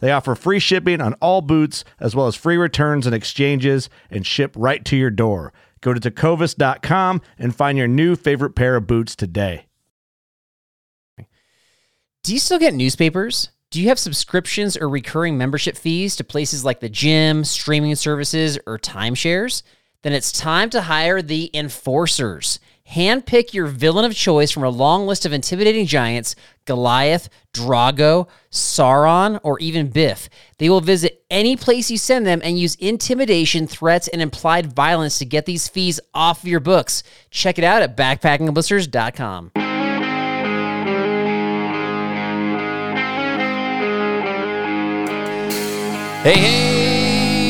They offer free shipping on all boots, as well as free returns and exchanges, and ship right to your door. Go to tecovas.com and find your new favorite pair of boots today. Do you still get newspapers? Do you have subscriptions or recurring membership fees to places like the gym, streaming services, or timeshares? Then it's time to hire the enforcers. Handpick your villain of choice from a long list of intimidating giants Goliath, Drago, Sauron, or even Biff. They will visit any place you send them and use intimidation, threats, and implied violence to get these fees off of your books. Check it out at backpackingblisters.com. Hey, hey,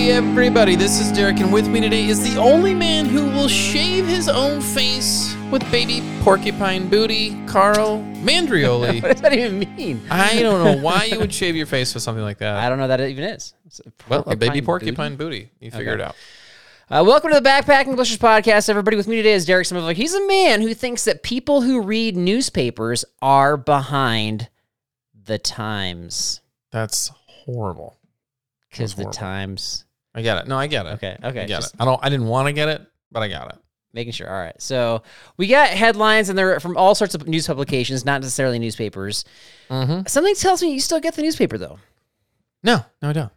everybody, this is Derek, and with me today is the only man who will shave his own face with baby porcupine booty, Carl Mandrioli. What does that even mean? I don't know why you would shave your face with something like that. I don't know that it even is. A well, a baby porcupine booty? booty. You figure it out. Uh, welcome to the Backpacking Blisters podcast, everybody. With me today is Derek Smith. He's a man who thinks that people who read newspapers are behind the times That's horrible. because the times. I get it. No, I get it. Okay, okay, I get just it. I don't. I didn't want to get it, but I got it. making sure. All right, so we got headlines, and they're from all sorts of news publications, not necessarily newspapers. Mm-hmm. Something tells me you still get the newspaper though. No, no, I don't.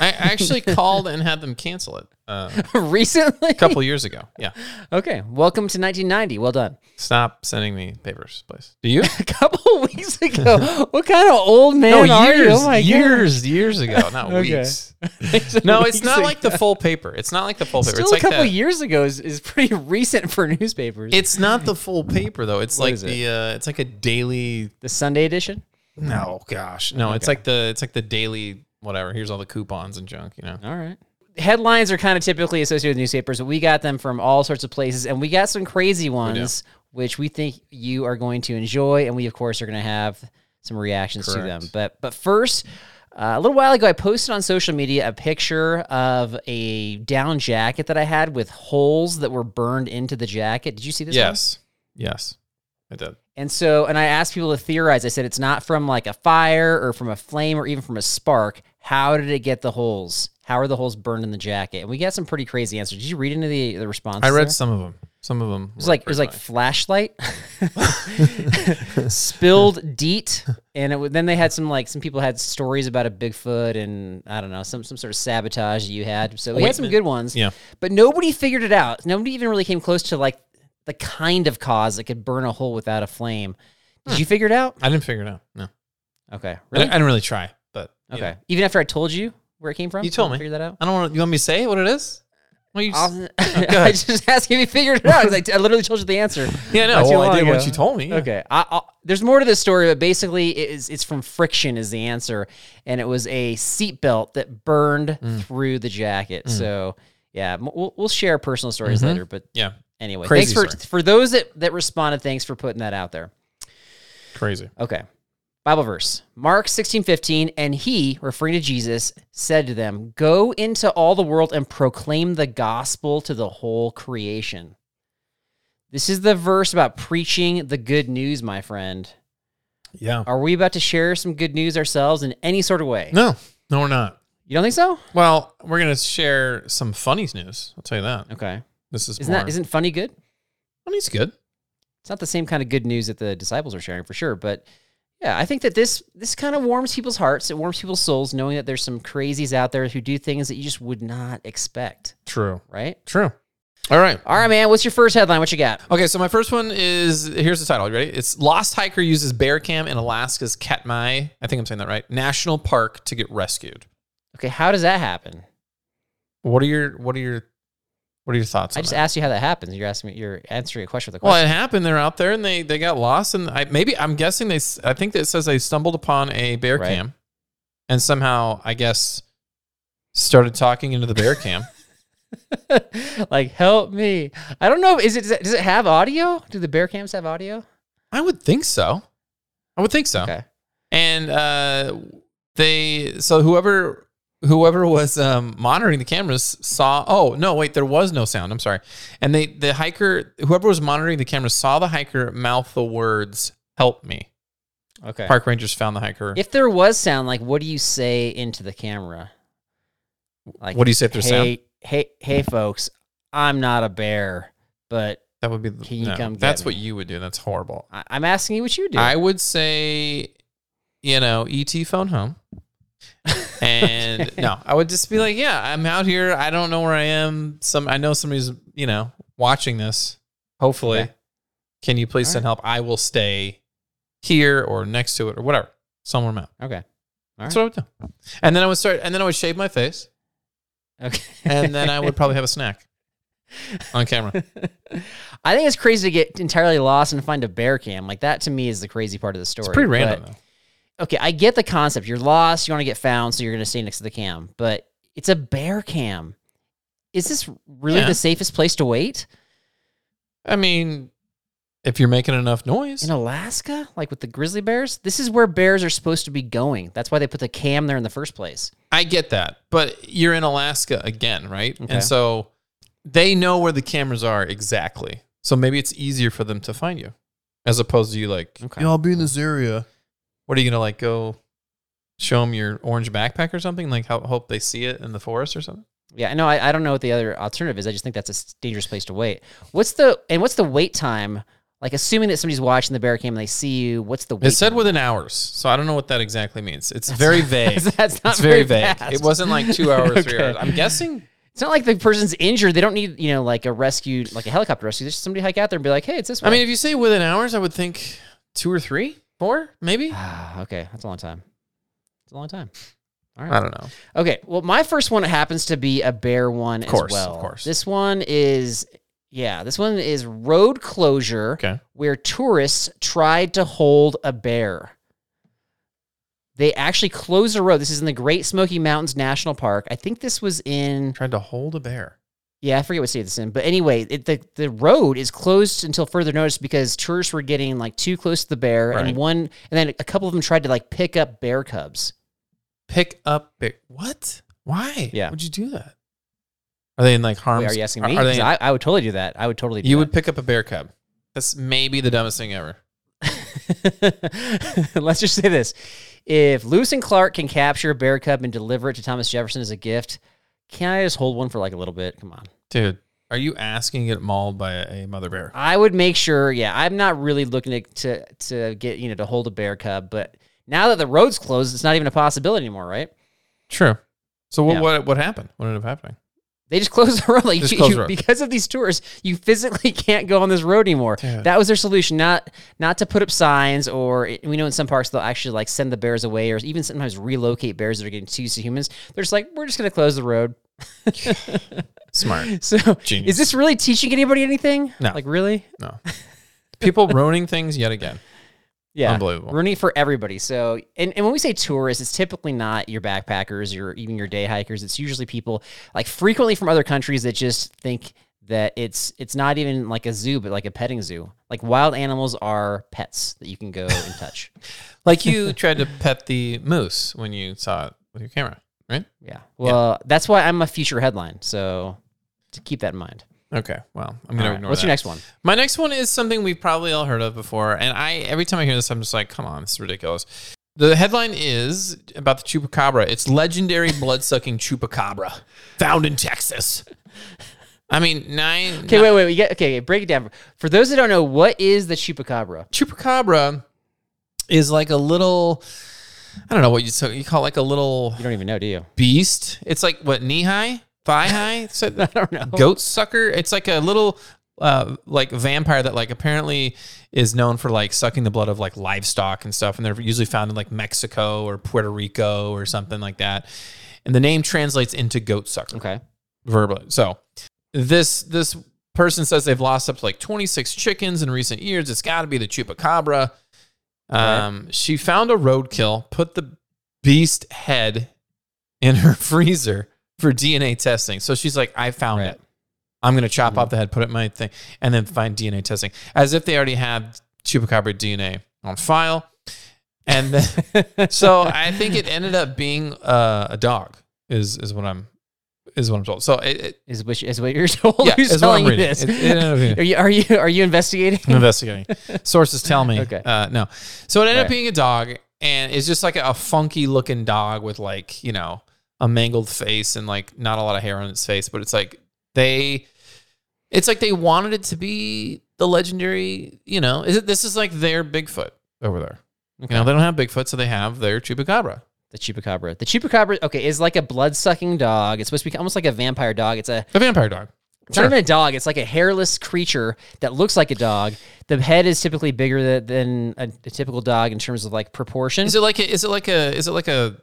I actually called and had them cancel it uh, Recently, a couple years ago. Yeah. Okay, welcome to 1990. Well done. Stop sending me papers, please. Do you? A couple weeks ago. what kind of old man no, are you? years, Oh my years, years ago, not Okay. weeks. God. No, it's Weeks not like the full paper. It's not like the full paper. Still it's a like couple the, years ago is, is pretty recent for newspapers. It's not the full paper though. It's What like is it? the uh, it's like a daily. the Sunday edition. No, gosh, no. It's like the it's like the daily whatever. Here's all the coupons and junk. You know. All right. Headlines are kind of typically associated with newspapers, but we got them from all sorts of places, and we got some crazy ones, which we think you are going to enjoy, and we of course are going to have some reactions to them. But but first, uh, a little while ago, I posted on social media a picture of a down jacket that I had with holes that were burned into the jacket. Did you see this? one? Yes. Yes. I did. And so, and I asked people to theorize. I said it's not from like a fire or from a flame or even from a spark. How did it get the holes? How are the holes burned in the jacket? And we got some pretty crazy answers. Did you read into the the responses? I read there? some of them. Some of them. It was like it was like flashlight, spilled deet, and it, then they had some like some people had stories about a Bigfoot and I don't know some some sort of sabotage you had. So we had some good ones. yeah. but nobody figured it out. Nobody even really came close to like the kind of cause that could burn a hole without a flame. Did hmm. you figure it out? I didn't figure it out. No. Okay, I, really? didn't, I didn't really try, but okay. know. Even after I told you where it came from, You told me. Figure that out. I don't want. You want me to say what it is? Well, you I'll- just asked if you figured it out 'cause I, t- I literally told you the answer. yeah, no. Well, I did what you told me. Okay. I, I, there's more to this story, but basically, it is, it's from friction is the answer, and it was a seatbelt that burned Mm. through the jacket. So yeah, we'll, we'll share personal stories later. But Yeah. anyway, Mm-hmm. Crazy thanks for story. for those that that responded. Thanks for putting that out there. Crazy. Okay. Bible verse, Mark 16, 15, and he, referring to Jesus, said to them, Go into all the world and proclaim the gospel to the whole creation. This is the verse about preaching the good news, my friend. Yeah. Are we about to share some good news ourselves in any sort of way? No, no, we're not. You don't think so? Well, we're gonna share some funny news. I'll tell you that. Okay. This is Isn't more. that isn't funny good? funny's good. It's not the same kind of good news that the disciples are sharing for sure, but yeah, I think that this this kind of warms people's hearts. It warms people's souls knowing that there's some crazies out there who do things that you just would not expect, True. right? True. All right. All right, man. What's your first headline? What you got? Okay, so my first one is here's the title. You ready? It's Lost Hiker uses bear cam in Alaska's Katmai, I think I'm saying that right, National Park to get rescued. Okay, how does that happen? What are your what are your what are your thoughts I just that? asked you how that happens. You're asking me. You're answering a question with a question. Well, it happened. They're out there and they they got lost and I maybe I'm guessing they I think that it says they stumbled upon a bear Right. cam and somehow I guess started talking into the bear cam. like, help me. I don't know. Is it does it have audio? Do the bear cams have audio? I would think so. I would think so. Okay. and uh, they so whoever whoever was um, monitoring the cameras saw oh no wait there was no sound. I'm sorry. And they the hiker whoever was monitoring the cameras saw the hiker mouth the words help me. Okay. park rangers found the hiker. If there was sound, like, what do you say into the camera? Like, what do you say if there's hey, sound? hey, hey, folks, I'm not a bear, but that would be the, Can you no, come get that's what you would do. That's horrible. I, I'm asking you what you do. i would say you know et phone home and no i would just be like yeah i'm out here. I don't know where i am. Some i know somebody's you know watching this. Hopefully. Okay. can you please All send help? I will stay here or next to it or whatever. Somewhere i'm at. Okay. that's what i would do. And then i would start and then i would shave my face. Okay. and then i would probably have a snack on camera. I think it's crazy to get entirely lost and find a bear cam. Like that to me is the crazy part of the story. it's pretty random But- though okay, I get the concept. You're lost, you want to get found, so you're going to stay next to the cam. But it's a bear cam. Is this really Yeah. the safest place to wait i mean if you're making enough noise in Alaska? Like with the grizzly bears? This is where bears are supposed to be going. That's why they put the cam there in the first place. I get that, but you're in Alaska again, right? Okay. And so they know where the cameras are exactly. So maybe it's easier for them to find you, as opposed to you like, Okay. yeah, I'll be in this area. What are you gonna like go show them your orange backpack or something? Like, how, hope they see it in the forest or something? Yeah, no, I, I don't know what the other alternative is. I just think that's a dangerous place to wait. What's the and what's the wait time? Like, assuming that somebody's watching the bear cam and they see you, what's the wait? It said time? within hours, so I don't know what that exactly means. It's very vague. That's not it's very, vague. fast. It wasn't like two hours, three hours. I'm guessing. It's not like the person's injured. They don't need, you know, like a rescue, like a helicopter rescue. There's somebody hike out there and be like, hey, it's this way. I mean, if you say within hours, I would think two or three, four, maybe. Ah, okay, that's a long time. It's a long time. All right. I don't know. Okay, well, my first one happens to be a bear one Of course, as of course. This one is, yeah, this one is road closure Okay. where tourists tried to hold a bear. They actually closed a road. This is in the Great Smoky Mountains National Park. I think this was in Tried to hold a bear. Yeah, I forget what state this is in, but anyway, it, the the road is closed until further notice because tourists were getting like too close to the bear, Right. and one, and then a couple of them tried to like pick up bear cubs. Pick up bear. What? Why? Yeah. Would you do that? Are they in like harm's? Wait, are you asking me? Are, they? 'Cause I, I would totally do that. I would totally. Do you would pick up a bear cub. That's maybe the dumbest thing ever. Let's just say this: If Lewis and Clark can capture a bear cub and deliver it to Thomas Jefferson as a gift, can I just hold one for like a little bit? Come on. Dude, are you asking to get mauled by a, a mother bear? I would make sure. Yeah, I'm not really looking to, to to get you know to hold a bear cub, but now that the road's closed, it's not even a possibility anymore, right? True. So what Yeah. what what happened? What ended up happening? They just closed the road. Like you- you- the road. because of these tours, you physically can't go on this road anymore. Dude. That was their solution. Not not to put up signs, or we know in some parks they'll actually like send the bears away, or even sometimes relocate bears that are getting too used to humans. They're just like, we're just gonna close the road. Smart. So Genius. is this really teaching anybody anything? No. Like really? No. People ruining things yet again. Yeah. Unbelievable. Rooney for everybody. So, and, and when we say tourists, it's typically not your backpackers or even your day hikers. It's usually people like frequently from other countries that just think that it's it's not even like a zoo, but like a petting zoo. Like wild animals are pets that you can go and touch. Like you tried to pet the moose when you saw it with your camera, right? Yeah. Well, that's why I'm a future headline. So to keep that in mind. Okay. Well, I'm gonna right, ignore What's that. your next one? My next one is something we've probably all heard of before, and I every time I hear this, I'm just like, come on, this is ridiculous. The headline is about the chupacabra. It's legendary blood-sucking chupacabra found in Texas. I mean, nine. Okay, wait, wait. We get okay. Break it down for those that don't know. What is the chupacabra? Chupacabra is like a little. I don't know what you so you call it, like a little You don't even know, do you? beast. It's like what knee high, thigh high. So, I don't know. goat sucker. It's like a little uh like vampire that like apparently is known for like sucking the blood of like livestock and stuff and they're usually found in like Mexico or Puerto Rico or something like that. And the name translates into goat sucker Okay. verbally. So this this person says they've lost up to like 26 chickens in recent years. It's got to be the chupacabra. Um, she found a roadkill, put the beast head in her freezer for DNA testing. So she's like, I found Right. it. I'm gonna chop off the head, put it in my thing, and then find DNA testing, as if they already had chupacabra DNA on file. And then, so I think it ended up being uh, a dog. Is is what I'm is what I'm told. So it, it, Is which is what you're told? yeah, is what I'm reading. this? It- it are you are you are you investigating? I'm investigating. Sources tell me. Okay. Uh, no. So it ended up being a dog, and it's just like a, funky looking dog with like you know a mangled face and like not a lot of hair on its face, but it's like they, it's like they wanted it to be the legendary. You know, is it? This is like their Bigfoot over there. Okay. You know, they don't have Bigfoot, so they have their chupacabra. The chupacabra. The chupacabra, okay, is like a blood sucking dog. It's supposed to be almost like a vampire dog. It's a A vampire dog. it's not even a dog. It's like a hairless creature that looks like a dog. The head is typically bigger than, than a, a typical dog in terms of like proportion. Is it like a, is it like a is it like a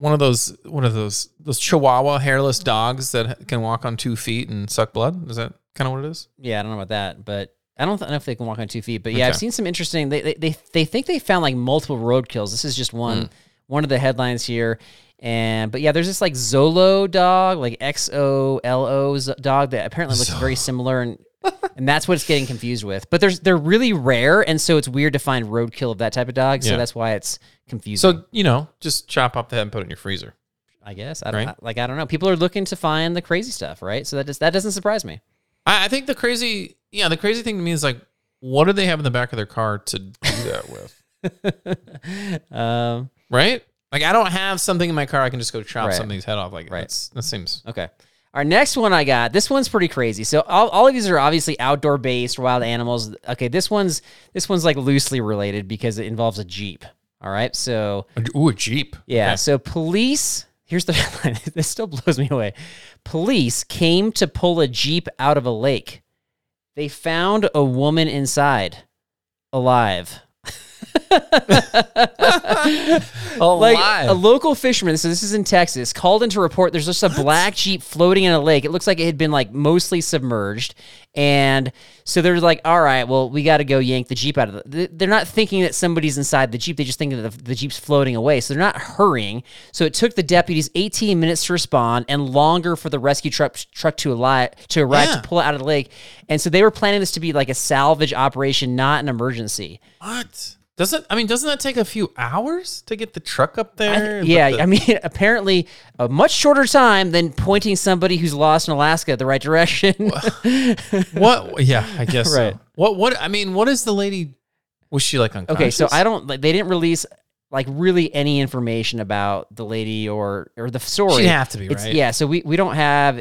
one of those one of those those Chihuahua hairless dogs that can walk on two feet and suck blood? Is that kind of what it is? yeah, I don't know about that, but I don't know if they can walk on two feet. But yeah, I've seen some interesting. They, they they they think they found like multiple roadkills. This is just one Hmm. one of the headlines here. And but yeah, there's this like Xolo dog, like X O L O z- dog that apparently looks very similar, and and that's what it's getting confused with. But there's they're really rare, and so it's weird to find roadkill of that type of dog. So Yeah. that's why it's confusing. So you know, just chop up the head and put it in your freezer. I guess I don't Right. like I don't know. People are looking to find the crazy stuff, right? So that just that doesn't surprise me. I, I think the crazy, yeah, the crazy thing to me is like, what do they have in the back of their car to do that with? Um, Right? Like, I don't have something in my car I can just go chop Right. something's head off. Like, Right. that's, that seems. okay. Our next one I got. This one's pretty crazy. So all, all of these are obviously outdoor based wild animals. Okay, this one's this one's like loosely related because it involves a jeep. All right, so Ooh, a Jeep. yeah, Okay. so police. Here's the headline. this still blows me away. Police came to pull a jeep out of a lake. They found a woman inside, alive. Oh, like Alive. a local fisherman so this is in texas called in to report there's just a black jeep floating in a lake it looks like it had been like mostly submerged and so they're like all right well we got to go yank the jeep out of the they're not thinking that somebody's inside the jeep they just think that the, the jeep's floating away so they're not hurrying so it took the deputies 18 minutes to respond and longer for the rescue truck truck to arrive to arrive Yeah. to pull it out of the lake and so they were planning this to be like a salvage operation not an emergency What? Doesn't, I mean, doesn't that take a few hours to get the truck up there? th- yeah, the- I mean, apparently a much shorter time than pointing somebody who's lost in Alaska the right direction. what? Yeah, I guess Right. so. What, what, I mean, what is the lady, was she like unconscious? okay, so I don't like they didn't release like really any information about the lady or or the story. She'd have to be, It's- right? Yeah, so we we don't have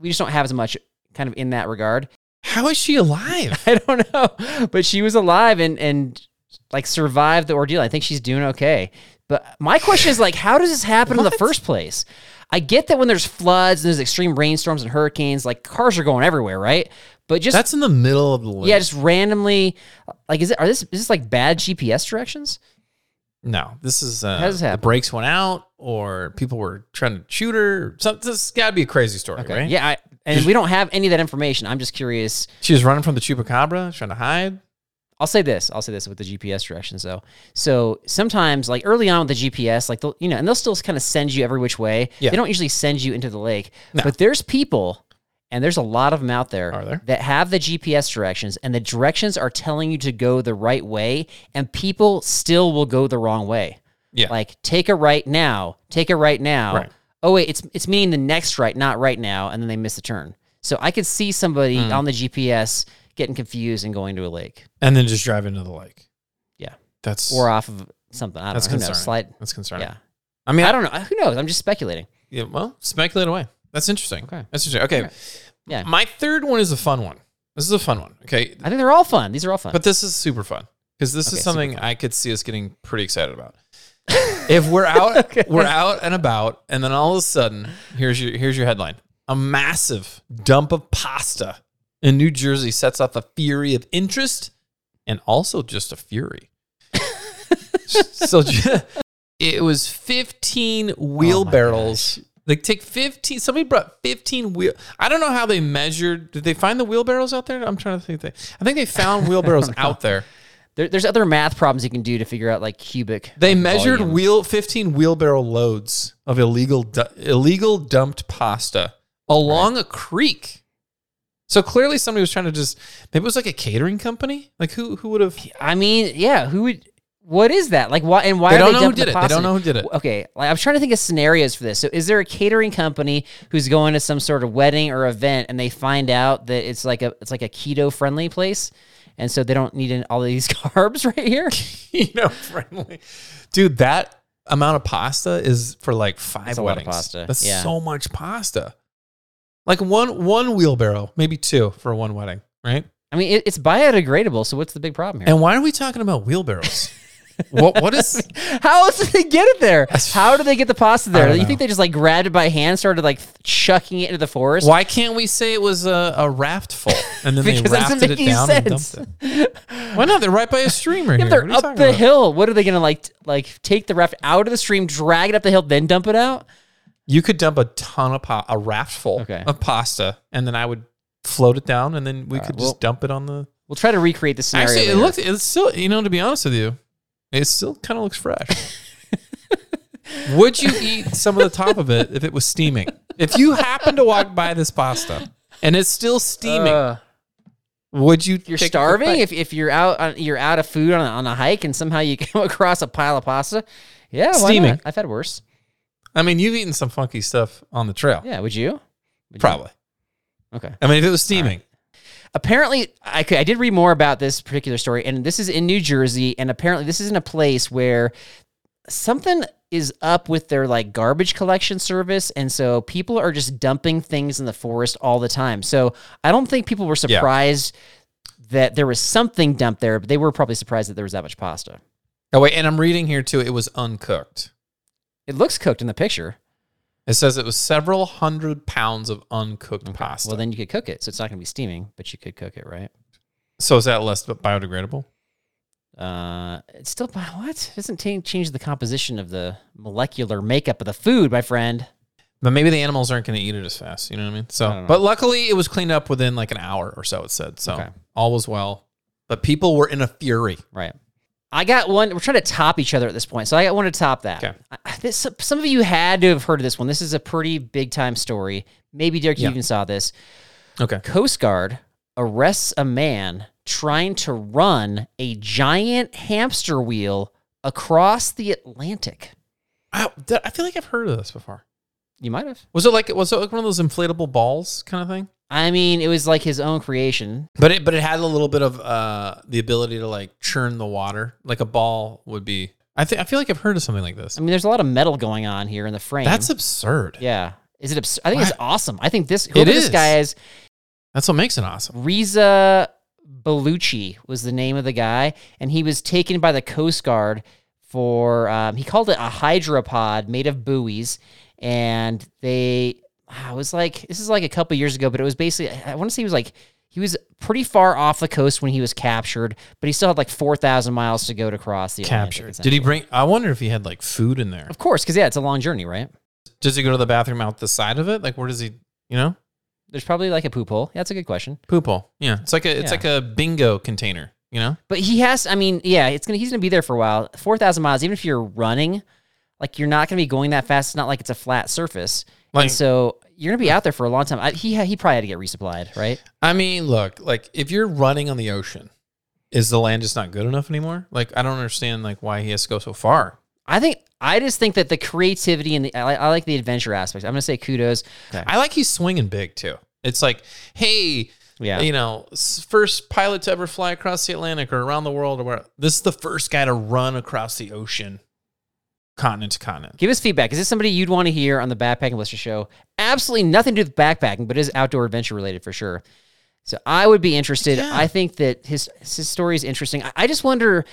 we just don't have as much kind of in that regard. How is she alive? I don't know, but she was alive and and like survived the ordeal. I think she's doing okay. But my question is like, how does this happen in the first place? I get that when there's floods and there's extreme rainstorms and hurricanes, like cars are going everywhere, right? But just That's in the middle of the lake. yeah, just randomly, like, is it are this is this like bad GPS directions? No, this is uh, How does this the happen? brakes went out, or people were trying to shoot her. Something. This has got to be a crazy story, right? Yeah, I, and we don't have any of that information. I'm just curious. She was running from the chupacabra, trying to hide. I'll say this. I'll say this with the GPS directions though. So sometimes, like early on with the GPS, like they'll, you know, and they'll still kind of send you every which way. Yeah. They don't usually send you into the lake, No. but there's people, And there's a lot of them out there, Are there? that have the GPS directions, and the directions are telling you to go the right way, and people still will go the wrong way. Yeah. Like take a right now, take a right now. Right. Oh wait, it's it's meaning the next right, not right now, and then they miss the turn. So I could see somebody Hmm. on the GPS getting confused and going to a lake. and then just drive into the lake. Yeah. That's Or off of something. I don't that's know. Knows? concerning. Slide. That's concerning. Yeah. I mean, I don't know. Who knows? I'm just speculating. Yeah, well, speculate away. That's interesting. Okay. That's interesting. Okay. Yeah. My third one is a fun one. This is a fun one. Okay. I think they're all fun. These are all fun. But this is super fun because this Okay, is something I could see us getting pretty excited about. if we're out, we're out and about, and then all of a sudden, here's your here's your headline: a massive dump of pasta in New Jersey sets off a fury of interest and also just a fury. so it was 15 wheelbarrows. Oh they take 15. Somebody brought 15 wheel. I don't know how they measured. Did they find the wheelbarrows out there? I'm trying to think. They, I think they found wheelbarrows out there. there, there's other math problems you can do to figure out like cubic. They like, measured volume. wheel 15 wheelbarrow loads of illegal du- illegal dumped pasta along a creek. So clearly somebody was trying to just maybe it was like a catering company. Like who who would have I mean, yeah. Who would? What is that? Like, why? And why They are don't they know who did the it. They don't know who did it. Okay, like I'm trying to think of scenarios for this. So, is there a catering company who's going to some sort of wedding or event, and they find out that it's like a it's like a keto friendly place, and so they don't need in all these carbs right here? keto friendly. Dude, that amount of pasta is for like five That's a lot of weddings. pasta. That's Yeah. so much pasta. Like one one wheelbarrow, maybe two for one wedding, right? I mean, it, it's biodegradable. So, what's the big problem here? And why are we talking about wheelbarrows? what what is How else did they get it there? How did they get the pasta there? You know. think they just like grabbed it by hand, started like chucking it into the forest? why can't we say it was a, a raft full and then they Because that doesn't rafted it down sense. and dumped it? Why not? They're right by a stream right If here. they're What are you up the about? hill, what are they gonna like? t- like take the raft out of the stream, drag it up the hill, then dump it out? You could dump a ton of pa- a raft full Okay. of pasta, and then I would float it down, and then we All could just dump it on the. We'll try to recreate the scenario. Actually, it later. looks. It's still. You know, to be honest with you, it still kind of looks fresh. would you eat some of the top of it if it was steaming? If you happen to walk by this pasta and it's still steaming, Uh, would you? you're take a starving bite? if, if you're out on, you're out of food on a, on a hike and somehow you come across a pile of pasta. Yeah, why Steaming. not? I've had worse. I mean, you've eaten some funky stuff on the trail, Yeah, would you? Would you? probably. Okay. I mean, if it was steaming, apparently I, could, I did read more about this particular story and this is in new jersey and apparently this is in a place where something is up with their like garbage collection service and so people are just dumping things in the forest all the time so i don't think people were surprised that there was something dumped there but they were probably surprised that there was that much pasta oh wait, and I'm reading here too. It was uncooked. It looks cooked in the picture It says it was several hundred pounds of uncooked pasta. well then you could cook it so it's not going to be steaming but you could cook it right so is that less biodegradable? Uh, it's still what? It doesn't ta- change the composition of the molecular makeup of the food, my friend. But maybe the animals aren't going to eat it as fast. You know what I mean? So, don't but luckily it was cleaned up within like an hour or so. It said so. Okay. All was well. But people were in a fury. Right. I got one. We're trying to top each other at this point, so I got one to top that. Okay. I- This, some of you had to have heard of this one. This is a pretty big time story. Maybe Derek, you even saw this. Okay. Coast Guard arrests a man trying to run a giant hamster wheel across the Atlantic. I, I feel like I've heard of this before. You might have. Was it like was it like one of those inflatable balls kind of thing? I mean, it was like his own creation. But it but it had a little bit of uh the ability to like churn the water like a ball would be. I think I feel like I've heard of something like this. I mean, there's a lot of metal going on here in the frame. That's absurd. yeah. Is it? I think it's awesome. I think this. Whoever this is. guy is, That's what makes it awesome. Reza Baluchi was the name of the guy, and he was taken by the Coast Guard for. Um, he called it a hydropod made of buoys, and they. It was like this is like a couple years ago, but it was basically. I want to say he was like he was pretty far off the coast when he was captured, but he still had like four thousand miles to go to cross the Atlantic, Captured. Did essentially. he bring? I wonder if he had like food in there. Of course, because yeah, it's a long journey, right? Does he go to the bathroom out the side of it? Like where does he? You know, There's probably like a poop hole. Yeah, that's a good question. poop hole. Yeah, it's like a it's Yeah. like a bingo container. You know. But he has. I mean, yeah, it's gonna. He's gonna be there for a while. Four thousand miles. Even if you're running, like you're not gonna be going that fast. It's not like it's a flat surface. Like and so you're gonna be out there for a long time. I, he he probably had to get resupplied, right? I mean, look, like if you're running on the ocean, is the land just not good enough anymore? Like I don't understand like why he has to go so far. I think I just think that the creativity and the I, I like the adventure aspects. I'm gonna say kudos. I like he's swinging big too. It's like, hey, Yeah. you know, first pilot to ever fly across the Atlantic or around the world or where this is the first guy to run across the ocean, continent to continent. Give us feedback. Is this somebody you'd want to hear on the Backpacking Blister show? Absolutely nothing to do with backpacking, but is outdoor adventure related for sure. So I would be interested. Yeah. I think that his his story is interesting. I, I just wonder.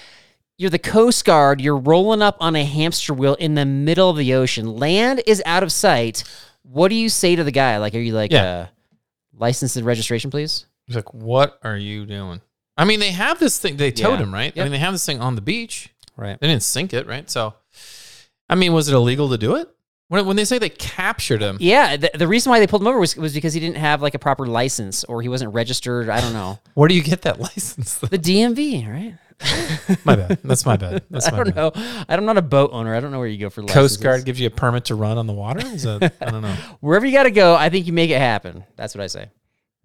You're the Coast Guard. You're rolling up on a hamster wheel in the middle of the ocean. Land is out of sight. What do you say to the guy? Like, are you like, Yeah. uh, license and registration, please? He's like, what are you doing? I mean, they have this thing. They towed Yeah. him, right? I mean, they have this thing on the beach. Right. They didn't sink it, right? So, I mean, was it illegal to do it? When, when they say they captured him, Yeah. The, the reason why they pulled him over was, was because he didn't have like a proper license or he wasn't registered. I don't know. where do you get that license? The DMV, right? my bad. That's my bad. That's I my don't bad. know. I'm not a boat owner. I don't know where you go for licenses. Coast Guard gives you a permit to run on the water. Is that I don't know. Wherever you got to go, I think you make it happen. That's what I say.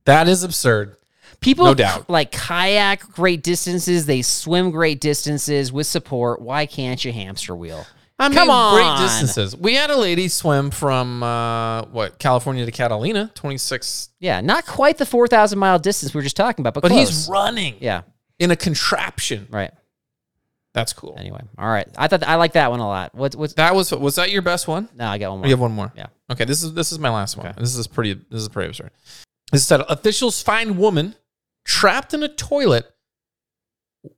That is absurd. People No doubt. like kayak great distances. They swim great distances with support. Why can't you hamster wheel? I mean, Come on. great distances. We had a lady swim from uh, what California to Catalina, twenty six, Yeah, not quite the 4,000 mile distance we were just talking about, but, but close. he's running yeah, in a contraption. right. That's cool. Anyway, all right. I thought I like that one a lot. What's what's? That was was that your best one? No, I got one more. you have one more. Yeah. Okay. This is this is my last one. This is pretty. This is pretty absurd. This said officials find woman trapped in a toilet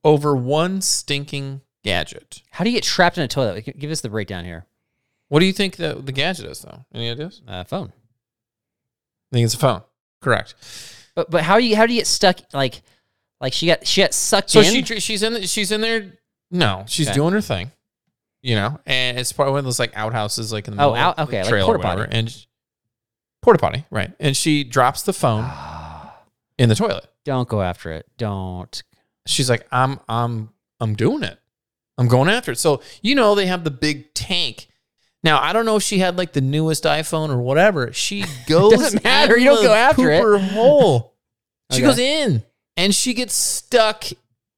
over one stinking gadget. How do you get trapped in a toilet? Give us the breakdown here. What do you think the the gadget is though? Any ideas? Uh, phone. I think it's a phone. Correct. But but how you how do you get stuck like like she got she got sucked So in? she tr- she's in she's in there. No, she's Okay. doing her thing. You know, and it's probably one of those like outhouses, like in the Oh, middle out- of the okay, like trail porta or whatever. potty. And sh- porta potty, right? And she drops the phone in the toilet. Don't go after it. Don't. She's like, "I'm I'm I'm doing it. I'm going after it." So you know they have the big tank. Now I don't know if she had like the newest iPhone or whatever. She goes. Doesn't matter. in You don't go after it. hole. She Okay. goes in and she gets stuck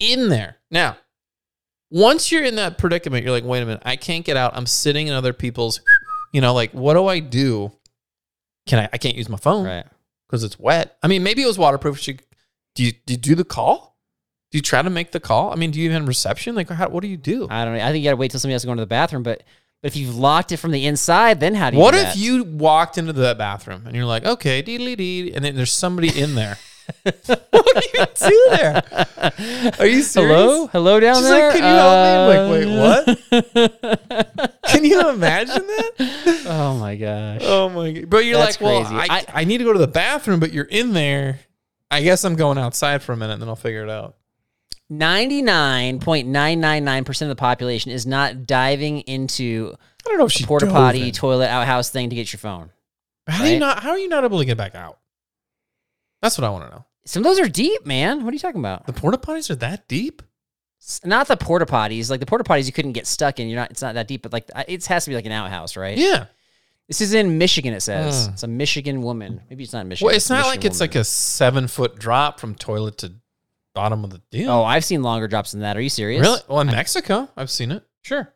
in there. Now, once you're in that predicament, you're like, wait a minute, I can't get out. I'm sitting in other people's, you know, like, what do I do? Can I, I can't use my phone Right. because it's wet. I mean, maybe it was waterproof. She, do you, do you do the call? Do you try to make the call? I mean, do you even reception? Like, how, what do you do? I don't know. I think you got to wait till somebody has to go into the bathroom. But but if you've locked it from the inside, then how do you? What do if you walked into the bathroom and you're like, okay, deedly dee, and then there's somebody in there? what do you do there? Are you serious? Hello, hello down She's there. like, can you help me? I'm like, wait, uh, what? Can you imagine that? oh my gosh. Oh my god! But you're That's like, well. I, I- I need to go to the bathroom, but you're in there. I guess I'm going outside for a minute, and then I'll figure it out. 99.999% of the population is not diving into I don't know if she a porta dove potty, in. toilet, outhouse thing to get your phone. How do you right? not? How are you not able to get back out? That's what I want to know. Some of those are deep, man. What are you talking about? The porta potties are that deep? S- Not the porta potties. Like the porta potties, you couldn't get stuck in. You're not. It's not that deep. But like, it has to be like an outhouse, right? Yeah. This is in Michigan. It says Hmm. it's a Michigan woman. Maybe it's not in Michigan. Well, it's not like it's like a seven foot drop from toilet to bottom of the deal. Oh, I've seen longer drops than that. Are you serious? really? Well, in Mexico, I've seen it. Sure.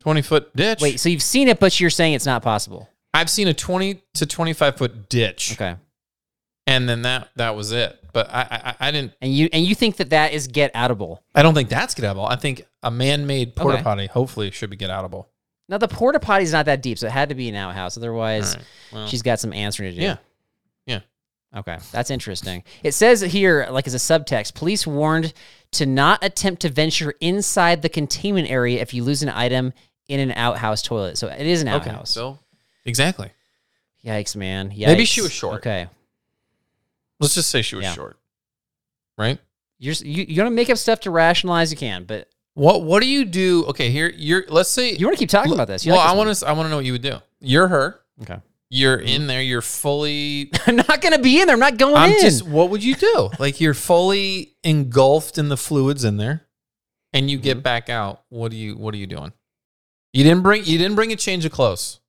Twenty foot ditch. Wait, so you've seen it, but you're saying it's not possible? I've seen a twenty to twenty five foot ditch, Okay. and then that that was it. But I, I I didn't. And you and you think that that is get outable? I don't think that's get outable. I think a man made porta Okay. potty hopefully should be get outable. Now the porta potty's not that deep, so it had to be an outhouse. Otherwise, All right. Well, she's got some answering to do. Yeah. Okay, that's interesting. It says here, like as a subtext, police warned to not attempt to venture inside the containment area if you lose an item in an outhouse toilet. So it is an okay. outhouse. So exactly. Yikes, man. Yikes. Maybe she was short. Okay. Let's just say she was Yeah. short. Right. You're you, you're gonna make up stuff to rationalize you can, but What What do you do? Okay, here you're. Let's say you want to keep talking about this. You well, like I want to. I want to know what you would do. You're her. Okay. You're in there. You're fully. I'm not gonna be in there. I'm not going I'm in. just. What would you do? Like you're fully engulfed in the fluids in there, and you Mm-hmm. get back out. What do you? What are you doing? You didn't bring. You didn't bring a change of clothes.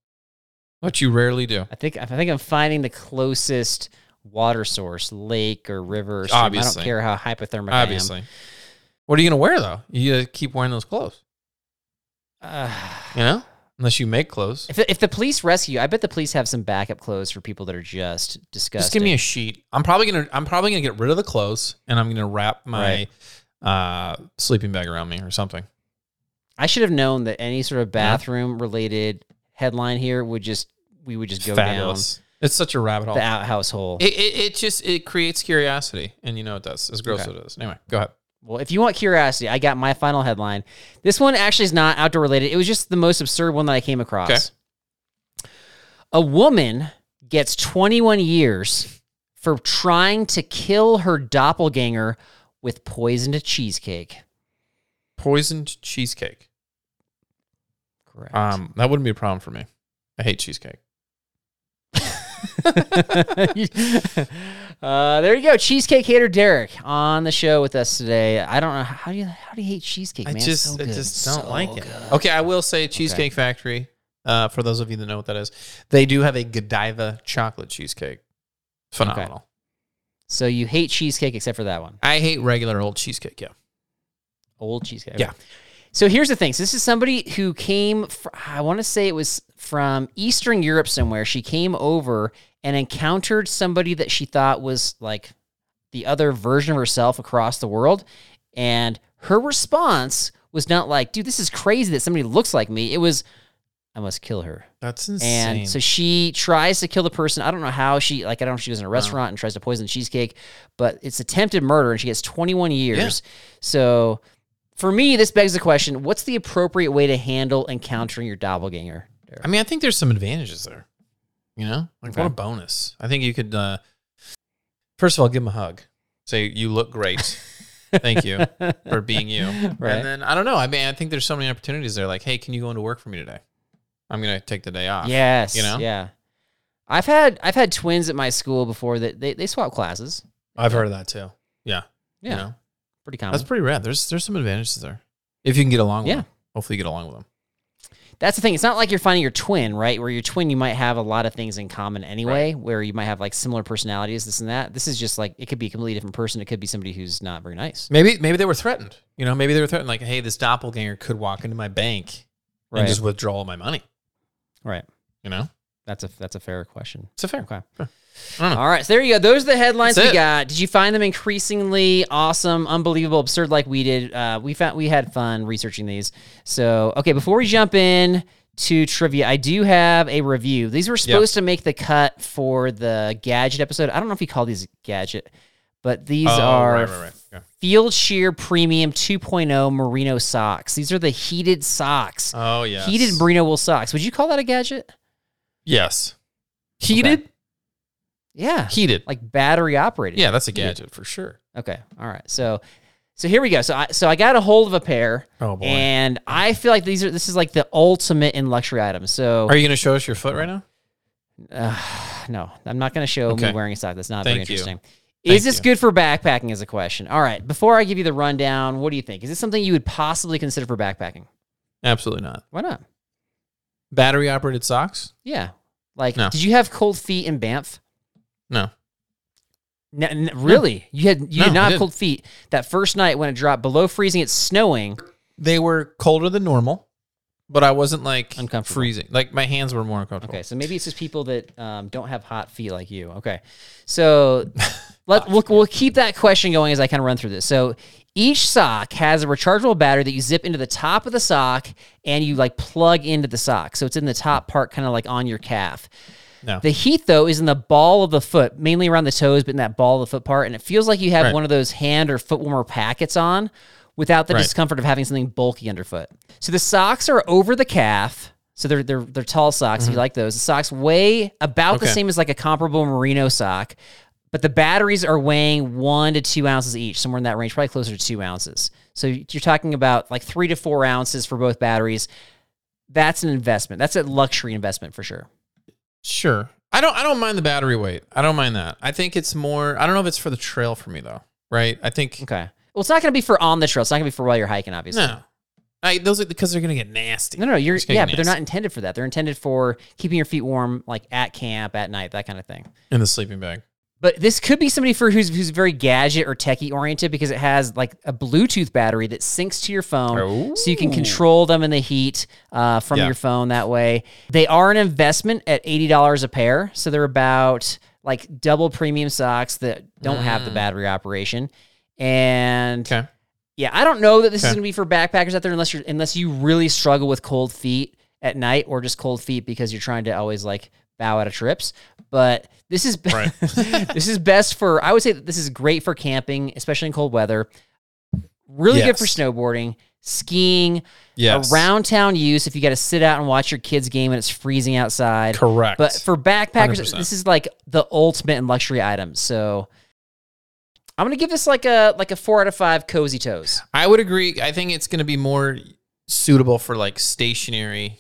What you rarely do. I think I think I'm finding the closest water source, lake or river. Or stream. I don't care how hypothermic I am. Obviously. What are you gonna wear though? You gotta keep wearing those clothes. Uh, You know, unless you make clothes. if, if the police rescue, I bet the police have some backup clothes for people that are just disgusting. Just give me a sheet. I'm probably gonna. I'm probably gonna get rid of the clothes, and I'm gonna wrap my uh, sleeping bag around me or something. I should have known that any sort of bathroom related headline here would just we would just go Fabulous. It's such a rabbit hole. the outhouse hole. It, it, it just it creates curiosity, and you know it does. As gross as it is. Anyway, go ahead. Well, if you want curiosity, I got my final headline. This one actually is not outdoor related. It was just the most absurd one that I came across. Okay. A woman gets 21 years for trying to kill her doppelganger with poisoned cheesecake. Poisoned cheesecake. Correct. Um, that wouldn't be a problem for me. I hate cheesecake. uh, there you go, cheesecake hater Derek on the show with us today. I don't know how do you how do you hate cheesecake, I man? just so I just don't So like it. good. Okay, I will say Cheesecake Factory. Uh, for those of you that know what that is, they do have a Godiva chocolate cheesecake. Phenomenal. So you hate cheesecake except for that one. I hate regular old cheesecake. Yeah. Old cheesecake. Yeah. So here's the thing. So this is somebody who came. Fr- I want to say it was from Eastern Europe somewhere. She came over and encountered somebody that she thought was like the other version of herself across the world, and her response was not like, "Dude, this is crazy that somebody looks like me." It was, "I must kill her." That's insane. And so she tries to kill the person. I don't know how she like I don't know if she goes in a restaurant and tries to poison the cheesecake, but it's attempted murder and she gets 21 years. So for me, this begs the question, what's the appropriate way to handle encountering your doppelganger? I mean, I think there's some advantages there. You know, like Okay. what a bonus. I think you could. Uh, first of all, give him a hug. Say you look great. Thank you for being you. Right. And then I don't know. I mean, I think there's so many opportunities there. Like, hey, can you go into work for me today? I'm gonna take the day off. Yes. you know? Yeah. I've had I've had twins at my school before that they, they swap classes. I've heard of that too. Yeah, Yeah. You know, Pretty common. that's pretty rad. There's there's some advantages there if you can get along. with Yeah. them. Hopefully, you get along with them. That's the thing. It's not like you're finding your twin, right? Where your twin, you might have a lot of things in common anyway, where you might have like similar personalities, this and that. This is just like, it could be a completely different person. It could be somebody who's not very nice. Maybe maybe they were threatened. You know, maybe they were threatened. Like, hey, this doppelganger could walk into my bank Right. and just withdraw all my money. Right. You know, That's a, that's a fair question. it's a fair. Okay. I don't. All right. So there you go. Those are the headlines That's we it. got. Did you find them increasingly awesome, unbelievable, absurd like we did? Uh, we found we had fun researching these. So okay, before we jump in to trivia, I do have a review. These were supposed to make the cut for the gadget episode. I don't know if you call these a gadget, but these Oh, are right, right, right. Yeah. FieldSheer Premium 2.0 Merino socks. These are the heated socks. Oh yeah. Heated merino wool socks. Would you call that a gadget? Yes. Heated. Yeah. Heated. Like battery operated. Yeah, that's a gadget for sure. Okay. All right. So so here we go. So I so I got a hold of a pair. Oh, boy. And I feel like these are this is like the ultimate in luxury items. So Are you going to show us your foot right now? uh, no, I'm not going to show me wearing a sock. That's not Thank very you. interesting. Thank is this you. good for backpacking? Is a question. All right. Before I give you the rundown, what do you think? Is this something you would possibly consider for backpacking? Absolutely not. Why not? Battery operated socks? Yeah. Like, No. did you have cold feet in Banff? No. N- n- really? You had you No, did not have cold feet that first night when it dropped below freezing. It's snowing. They were colder than normal, but I wasn't like Uncomfortable. freezing. Like my hands were more uncomfortable. Okay, so maybe it's just people that um, don't have hot feet like you. Okay, so let we'll, we'll keep that question going as I kind of run through this. So each sock has a rechargeable battery that you zip into the top of the sock and you like plug into the sock. So it's in the top part, kind of like on your calf. No. The heat though is in the ball of the foot, mainly around the toes, but in that ball of the foot part, and it feels like you have Right. one of those hand or foot warmer packets on, without the Right. discomfort of having something bulky underfoot. So the socks are over the calf. So they're they're they're tall socks. If you like those, the socks weigh about the Mm-hmm. Same as like a comparable merino sock, but the batteries are weighing one to two ounces each, somewhere in that range, probably closer to two ounces. So you're talking about like three to four ounces for both batteries. That's an investment. That's a luxury investment for sure. Sure. I don't I don't mind the battery weight. I don't mind that. I think it's more I don't know if it's for the trail for me though. Right? I think Okay. Well, it's not going to be for on the trail. It's not going to be for while you're hiking, obviously. no. I, those are because they're gonna get nasty. No, no, you're It's gonna yeah, get but they're nasty. not intended for that. They're intended for keeping your feet warm, like at camp, at night, that kind of thing. in the sleeping bag. But this could be somebody for who's who's very gadget or techie oriented because it has like a Bluetooth battery that syncs to your phone, so you can control them in the heat uh, from Yeah. your phone that way. They are an investment at eighty dollars a pair, so they're about like double premium socks that don't have the battery operation. And Okay. yeah, I don't know that this is going to be for backpackers out there unless you're unless you really struggle with cold feet at night or just cold feet because you're trying to always like bow out of trips. But this is Right. this is best for I would say that this is great for camping, especially in cold weather. Really good for snowboarding, skiing, Yes. around town use if you got to sit out and watch your kids game and it's freezing outside. Correct. But for backpackers, 100%. this is like the ultimate in luxury items. So I'm gonna give this like a like a four out of five cozy toes. I would agree. I think it's to be more suitable for like stationary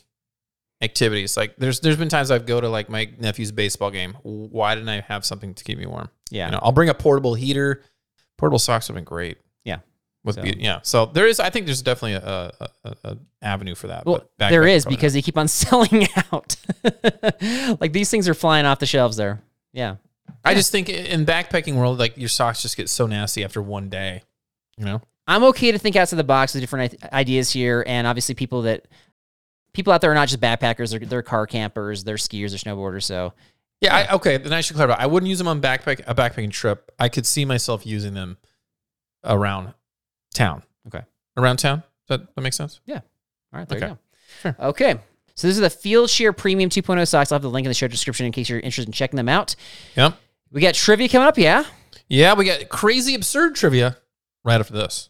activities. Like there's there's been times I've go to like my nephew's baseball game. Why didn't I have something to keep me warm? Yeah. You know, I'll bring a portable heater. Portable socks have been great. Yeah. With So- be- yeah, so there is. I think there's definitely a, a, a, a avenue for that. Well, there is because they keep on selling out. like these things are flying off the shelves there. Yeah. I just think in backpacking world, like your socks just get so nasty after one day. You know, I'm okay to think outside the box with different ideas here, and obviously people that people out there are not just backpackers; they're, they're car campers, they're skiers, they're snowboarders. So Yeah, I, okay. Then I should clarify. I wouldn't use them on backpack a backpacking trip. I could see myself using them around town. Okay. around town. Does that, that make sense? Yeah. All right, there Okay. you go. Okay. So this is the FieldSheer Premium 2.0 socks. I'll have the link in the show description in case you're interested in checking them out. Yep. We got trivia coming up, yeah. Yeah, we got crazy absurd trivia right after this.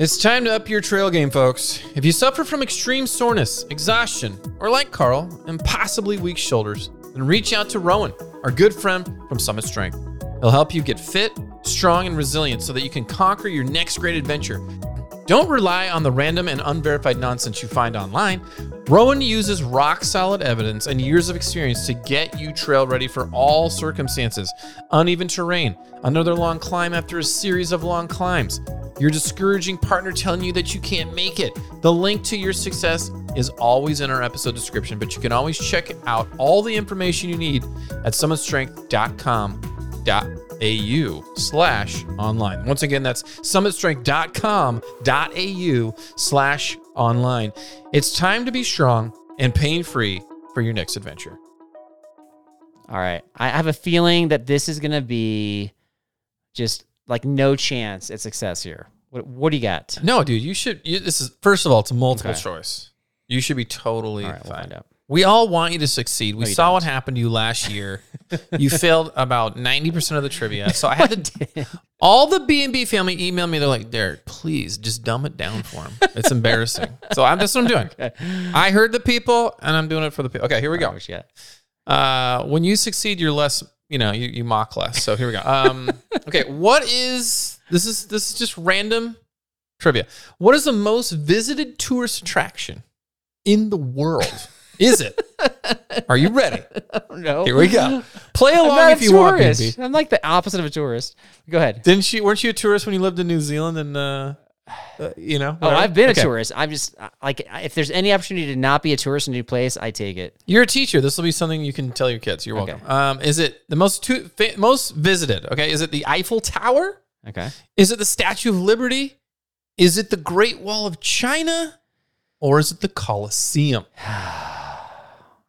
It's time to up your trail game, folks. If you suffer from extreme soreness, exhaustion, or like Carl, impossibly weak shoulders, then reach out to Rowan, our good friend from Summit Strength. He'll help you get fit, strong, and resilient so that you can conquer your next great adventure. Don't rely on the random and unverified nonsense you find online. Rowan uses rock solid evidence and years of experience to get you trail ready for all circumstances uneven terrain, another long climb after a series of long climbs, your discouraging partner telling you that you can't make it. The link to your success is always in our episode description, but you can always check out all the information you need at summitstrength.com.au slash online. Once again, that's summitstrength.com.au slash online. It's time to be strong and pain free for your next adventure. All right. I have a feeling that this is going to be just like no chance at success here. What, what do you got? No, dude, you should. You, this is first of all, it's a multiple Okay. choice. You should be totally All right, we'll fine. find out. We all want you to succeed. We No, you saw what happened to you last year. you failed about ninety percent of the trivia. So I had to. all the B and B family emailed me. They're like, "Derek, please just dumb it down for him. It's embarrassing." so I'm that's what I'm doing. I heard the people, and I'm doing it for the people. Okay, here we go. Got? Uh, when you succeed, you're less. You know, you, you mock less. So here we go. Um, okay, what is this? Is this is just random trivia? What is the most visited tourist attraction in the world? Is it? Are you ready? No. Here we go. Play I'm along not if a you want, tourist. BB. I'm like the opposite of a tourist. Go ahead. Didn't you? Weren't you a tourist when you lived in New Zealand? And uh, uh, you know, Oh, whatever? I've been Okay. a tourist. I'm just like, if there's any opportunity to not be a tourist in a new place, I take it. You're a teacher. This will be something you can tell your kids. You're Okay. welcome. Um, is it the most tu- fa- most visited? Okay, is it the Eiffel Tower? Okay. Is it the Statue of Liberty? Is it the Great Wall of China or is it the Colosseum?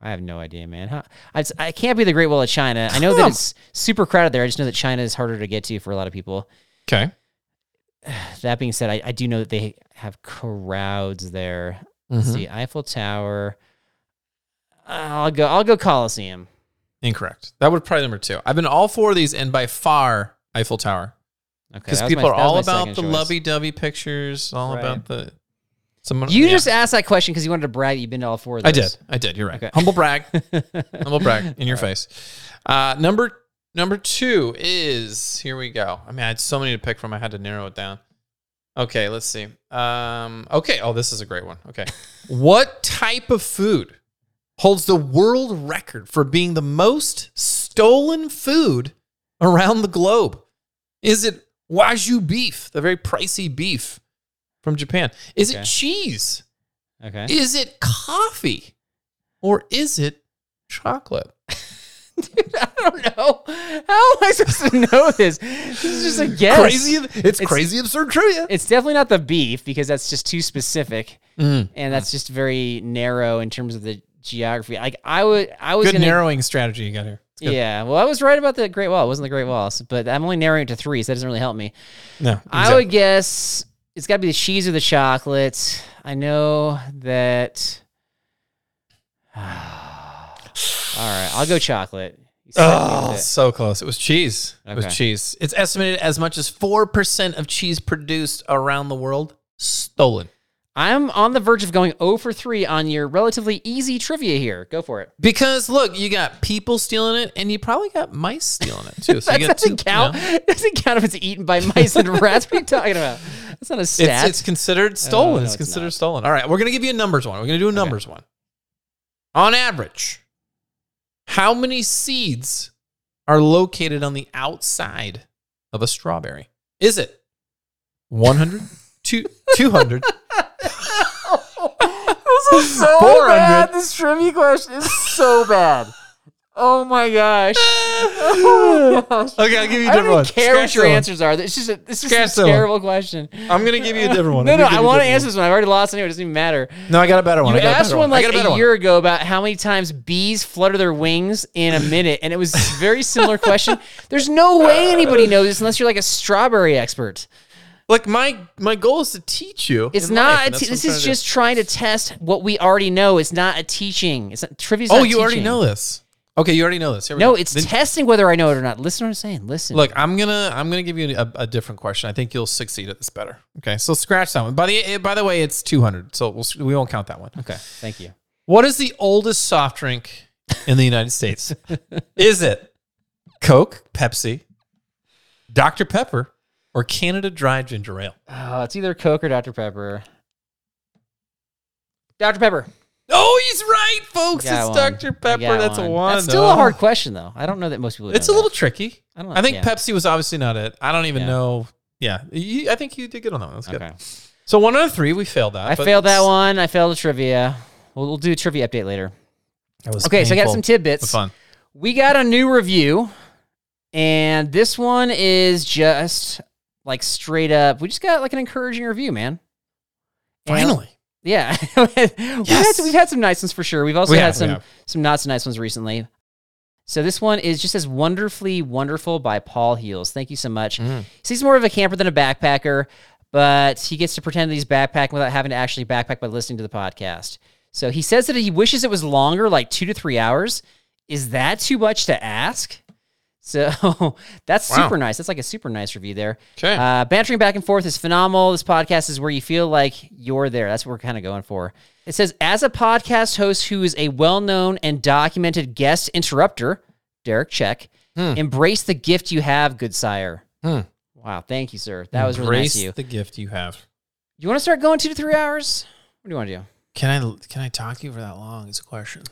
I have no idea, man. How, I, I can't be the Great Wall of China. I know that it's super crowded there. I just know that China is harder to get to for a lot of people. Okay. That being said, I, I do know that they have crowds there. Let's Mhm. see, Eiffel Tower. I'll go. I'll go Colosseum. Incorrect. That would probably number two. I've been all four of these, and by far Eiffel Tower, Okay, because people my- are all about the choice. lovey-dovey pictures, all Right. about the. Someone, You yeah. just asked that question because you wanted to brag that you've been to all four of those. I did. I did. You're right. Okay. Humble brag. Humble brag in your face. Uh, number number two is here we go. I mean, I had so many to pick from. I had to narrow it down. Okay, let's see. Um, okay. Oh, this is a great one. Okay. what type of food holds the world record for being the most stolen food around the globe? Is it wagyu beef, the very pricey beef from Japan? Is Okay. it cheese? Okay. Is it coffee or is it chocolate? Dude, I don't know. How am I supposed to know this? This is just a guess. Crazy! It's, It's- crazy absurd trivia. It's definitely not the beef because that's just too specific, Mm. and that's just very narrow in terms of the geography. Like I would, I was Good gonna, narrowing strategy you got here. Yeah, well, I was right about the Great Wall. It wasn't the Great Walls, but I'm only narrowing it to three, so that doesn't really help me. No, I would guess it's got to be the cheese or the chocolate. I know that. All right, I'll go chocolate. You set me Oh, so close. It was cheese. It was Okay. cheese. It's estimated as much as 4% of cheese produced around the world stolen. I'm on the verge of going 0 for 3 on your relatively easy trivia here. Go for it. Because look, you got people stealing it, and you probably got mice stealing it too. So that you got doesn't two- count. you know? Doesn't count if it's eaten by mice and rats. What are you talking about? That's not a stat. It's, it's considered oh, stolen. Oh, no, it's it's considered not. stolen. All right, we're gonna give you a numbers one. We're gonna do a numbers one. On average, how many seeds are located on the outside of a strawberry? Is it 100, two, 200, this is so 400. bad. This trivia question is so bad. Oh my gosh. Oh my gosh. Okay, I'll give you a I don't different one. care what your one. answers are. It's just a, just Scratch a that one. terrible question. I'm gonna give you a different one. No, I'm no, gonna I you a want to different answer this one. I've already lost anyway. It doesn't even matter. one. No, I got a better one. You I got a asked better one I like got a better a one. year ago about how many times bees flutter their wings in a minute, and it was a very similar question. There's no way anybody knows this unless you're like a strawberry expert. Like my my goal is to teach you. It's not. A te- this is to just trying to test what we already know. It's not a teaching. It's not trivia's Oh, not you already know this. Okay, you already know this. Here we No, go. it's Then- testing whether I know it or not. Listen to what I'm saying. Listen. Look, I'm gonna I'm gonna give you a, a different question. I think you'll succeed at this better. Okay, so scratch that one. By the eh, by the way, it's 200, so we'll, we won't count that one. Okay. Thank you. What is the oldest soft drink in the United States? is it Coke, Pepsi, Dr Pepper, or Canada Dry Ginger Ale? Oh, it's either Coke or Dr. Pepper. Dr. Pepper. Oh, he's right, folks. It's one. Dr Pepper. That's a one. That's still a Oh. hard question, though. I don't know that most people. It's know a little that. tricky. I don't. I think yeah. Pepsi was obviously not it. I don't even Yeah. know. Yeah, I think you did good on that one. That's good. Okay. So one out of three, we failed that. I failed that one. I failed the trivia. We'll, we'll do a trivia update later. That was Okay, so I got some tidbits. Fun. We got a new review, and this one is just like straight up. We just got like an encouraging review, man. And- Finally. yeah. we've, had some, we've had some nice ones for sure. We've also We had have, some some not so nice ones recently. So this one is just as wonderfully wonderful by Paul Heels. Thank you so much. Mm-hmm. He's more of a camper than a backpacker, but he gets to pretend that he's backpacking without having to actually backpack by listening to the podcast. So he says that he wishes it was longer, like two to three hours. Is that too much to ask? So that's Wow. super nice. That's like a super nice review there. Okay. Uh, bantering back and forth is phenomenal. This podcast is where you feel like you're there. That's what we're kind of going for. It says, as a podcast host who is a well known and documented guest interrupter, Derek Check, embrace the gift you have, good sire. Hmm. Wow. Thank you, sir. That was really nice of you. the gift you have. You want to start going two to three hours? What do you want to do? Can I can I talk to you for that long? Is a question.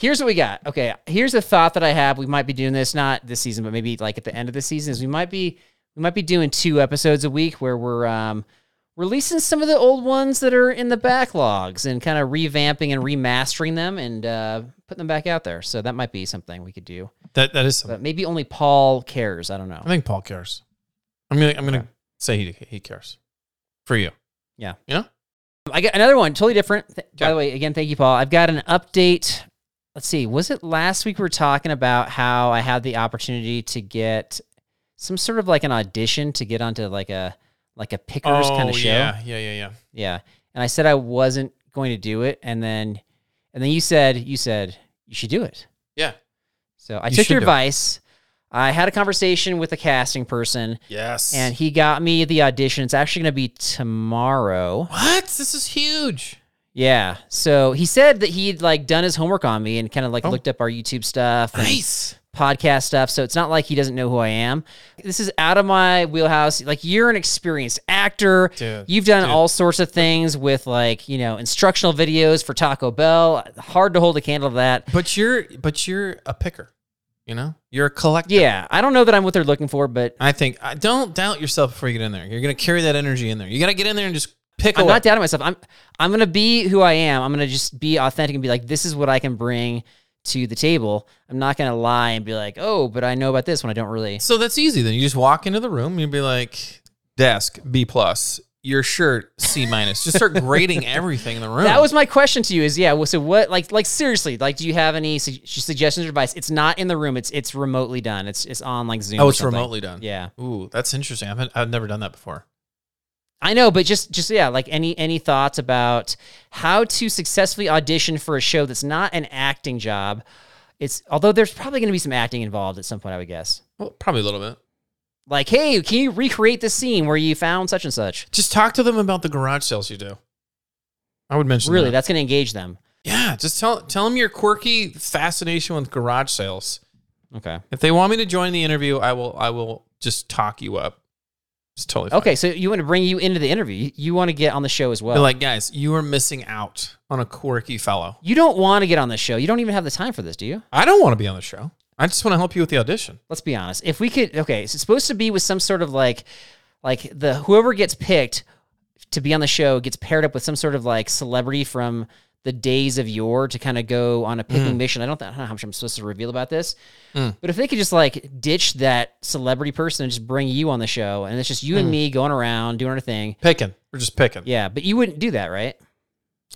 Here's what we got. Okay, here's a thought that I have. We might be doing this not this season, but maybe like at the end of the season. Is we might be we might be doing two episodes a week where we're um, releasing some of the old ones that are in the backlogs and kind of revamping and remastering them and uh, putting them back out there. So that might be something we could do. That that is something. But maybe only Paul cares. I don't know. I think Paul cares. I'm gonna I'm gonna say he he cares for you. Yeah. Yeah. I got another one, totally different. By Okay. the way, again, thank you, Paul. I've got an update. Let's see. Was it last week we were talking about how I had the opportunity to get some sort of like an audition to get onto like a like a pickers oh, kind of show? Oh, yeah, yeah, yeah, yeah. Yeah. And I said I wasn't going to do it, and then and then you said you said you should do it. Yeah. So I You took your advice. I had a conversation with a casting person, Yes. and he got me the audition. It's actually going to be tomorrow. what? This is huge. Yeah. So he said that he'd like done his homework on me and kind of like Oh. looked up our YouTube stuff and Nice. podcast stuff. So it's not like he doesn't know who I am. This is out of my wheelhouse. Like you're an experienced actor. Dude, You've done dude. all sorts of things with like, you know, instructional videos for Taco Bell. Hard to hold a candle to that. But you're but you're a picker. You know? You're a collector. Yeah. I don't know that I'm what they're looking for, but I think I don't doubt yourself before you get in there. You're gonna carry that energy in there. You gotta get in there and just I'm not doubting myself. I'm I'm gonna be who I am. I'm gonna just be authentic and be like, this is what I can bring to the table. I'm not gonna lie and be like, oh, but I know about this when I don't really. So that's easy. Then you just walk into the room and you'd be like, desk B plus, your shirt C minus. Just start grading everything in the room. That was my question to you. Is yeah. Well, so what? Like like seriously. Like, do you have any su- suggestions or advice? It's not in the room. It's it's remotely done. It's it's on like Zoom. oh, it's something. remotely done. Yeah, Ooh, that's interesting. I've I've never done that before. I know, but just just yeah. Like any any thoughts about how to successfully audition for a show that's not an acting job? It's although there's probably going to be some acting involved at some point. I would guess. Well, probably a little bit. Like, hey, can you recreate this scene where you found such and such? Just talk to them about the garage sales you do. I would mention Really, that. that's going to engage them. yeah. Just tell tell them your quirky fascination with garage sales. Okay. If they want me to join the interview, I will. I will just talk you up. It's totally fine. Okay, so you want to bring you into the interview. You, want to get on the show as well. They're like, guys, you are missing out on a quirky fellow. you don't want to get on the show. You don't even have the time for this, do you? I don't want to be on the show. I just want to help you with the audition. Let's be honest. If we could, okay, so it's supposed to be with some sort of like, like the whoever gets picked to be on the show gets paired up with some sort of like celebrity from the days of yore to kind of go on a picking mission. I don't, th- I don't know how much I'm supposed to reveal about this, Mm. but if they could just like ditch that celebrity person and just bring you on the show, and it's just you and me going around doing our thing. Picking. We're just picking. Yeah, but you wouldn't do that, right?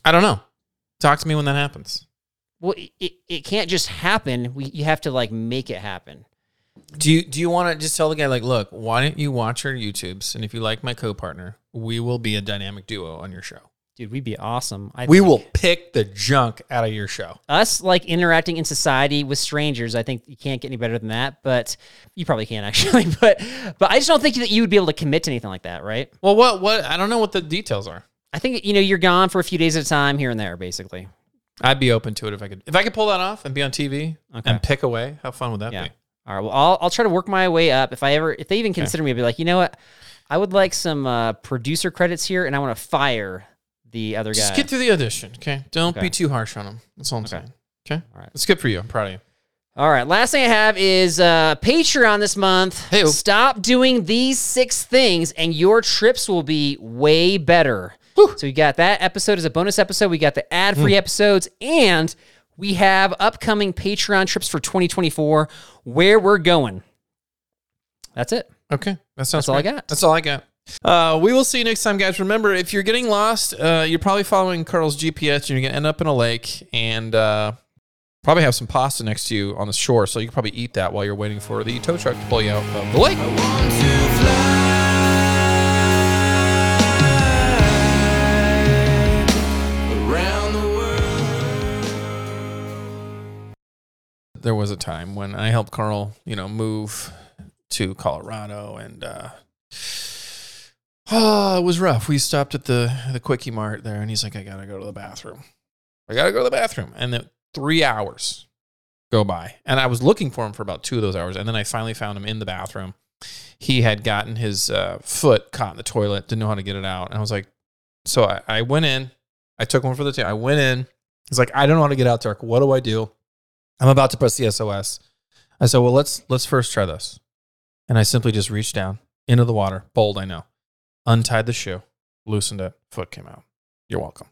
I don't know. Talk to me when that happens. Well, it, it, it can't just happen. We you have to like make it happen. Do you do you want to just tell the guy like, look, why don't you watch our YouTubes? And if you like my co-partner, we will be a dynamic duo on your show. Dude, we'd be awesome. I We think. will pick the junk out of your show. us like interacting in society with strangers. I think you can't get any better than that. But you probably can actually. But but I just don't think that you would be able to commit to anything like that, right? Well, what what I don't know what the details are. I think you know you're gone for a few days at a time here and there, basically. I'd be open to it if I could if I could pull that off and be on TV Okay. and pick away. How fun would that Yeah. be? All right. Well, I'll I'll try to work my way up. If I ever if they even consider me, I'd be like, you know what, I would like some uh, producer credits here, and I want to fire the other guy. Just get through the audition, okay? Don't Okay. be too harsh on him. That's all I'm saying. Okay. All right. It's good for you. I'm proud of you. All right. Last thing I have is uh, Patreon this month. Hey-o. Stop doing these six things, and your trips will be way better. So we got that episode as a bonus episode. We got the ad-free episodes, and we have upcoming Patreon trips for 2024. Where we're going. That's it. Okay, that sounds. That's all I great. got. That's all I got. Uh, we will see you next time, guys. Remember, if you're getting lost, uh, you're probably following Carl's GPS, and you're gonna end up in a lake, and uh, probably have some pasta next to you on the shore, so you can probably eat that while you're waiting for the tow truck to pull you out of the lake. There was a time when I helped Carl, you know, move to Colorado, and uh, oh, it was rough. We stopped at the the quickie mart there, and he's like, "I gotta go to the bathroom. I gotta go to the bathroom." And then three hours go by, and I was looking for him for about two of those hours, and then I finally found him in the bathroom. He had gotten his uh, foot caught in the toilet, didn't know how to get it out, and I was like, so I, I went in, I took one for the team. I went in. He's like, I don't know how to get out, Dark. What do I do? I'm about to press the SOS. I said, well, let's let's first try this. And I simply just reached down into the water, bold, I know, untied the shoe, loosened it, foot came out. You're welcome.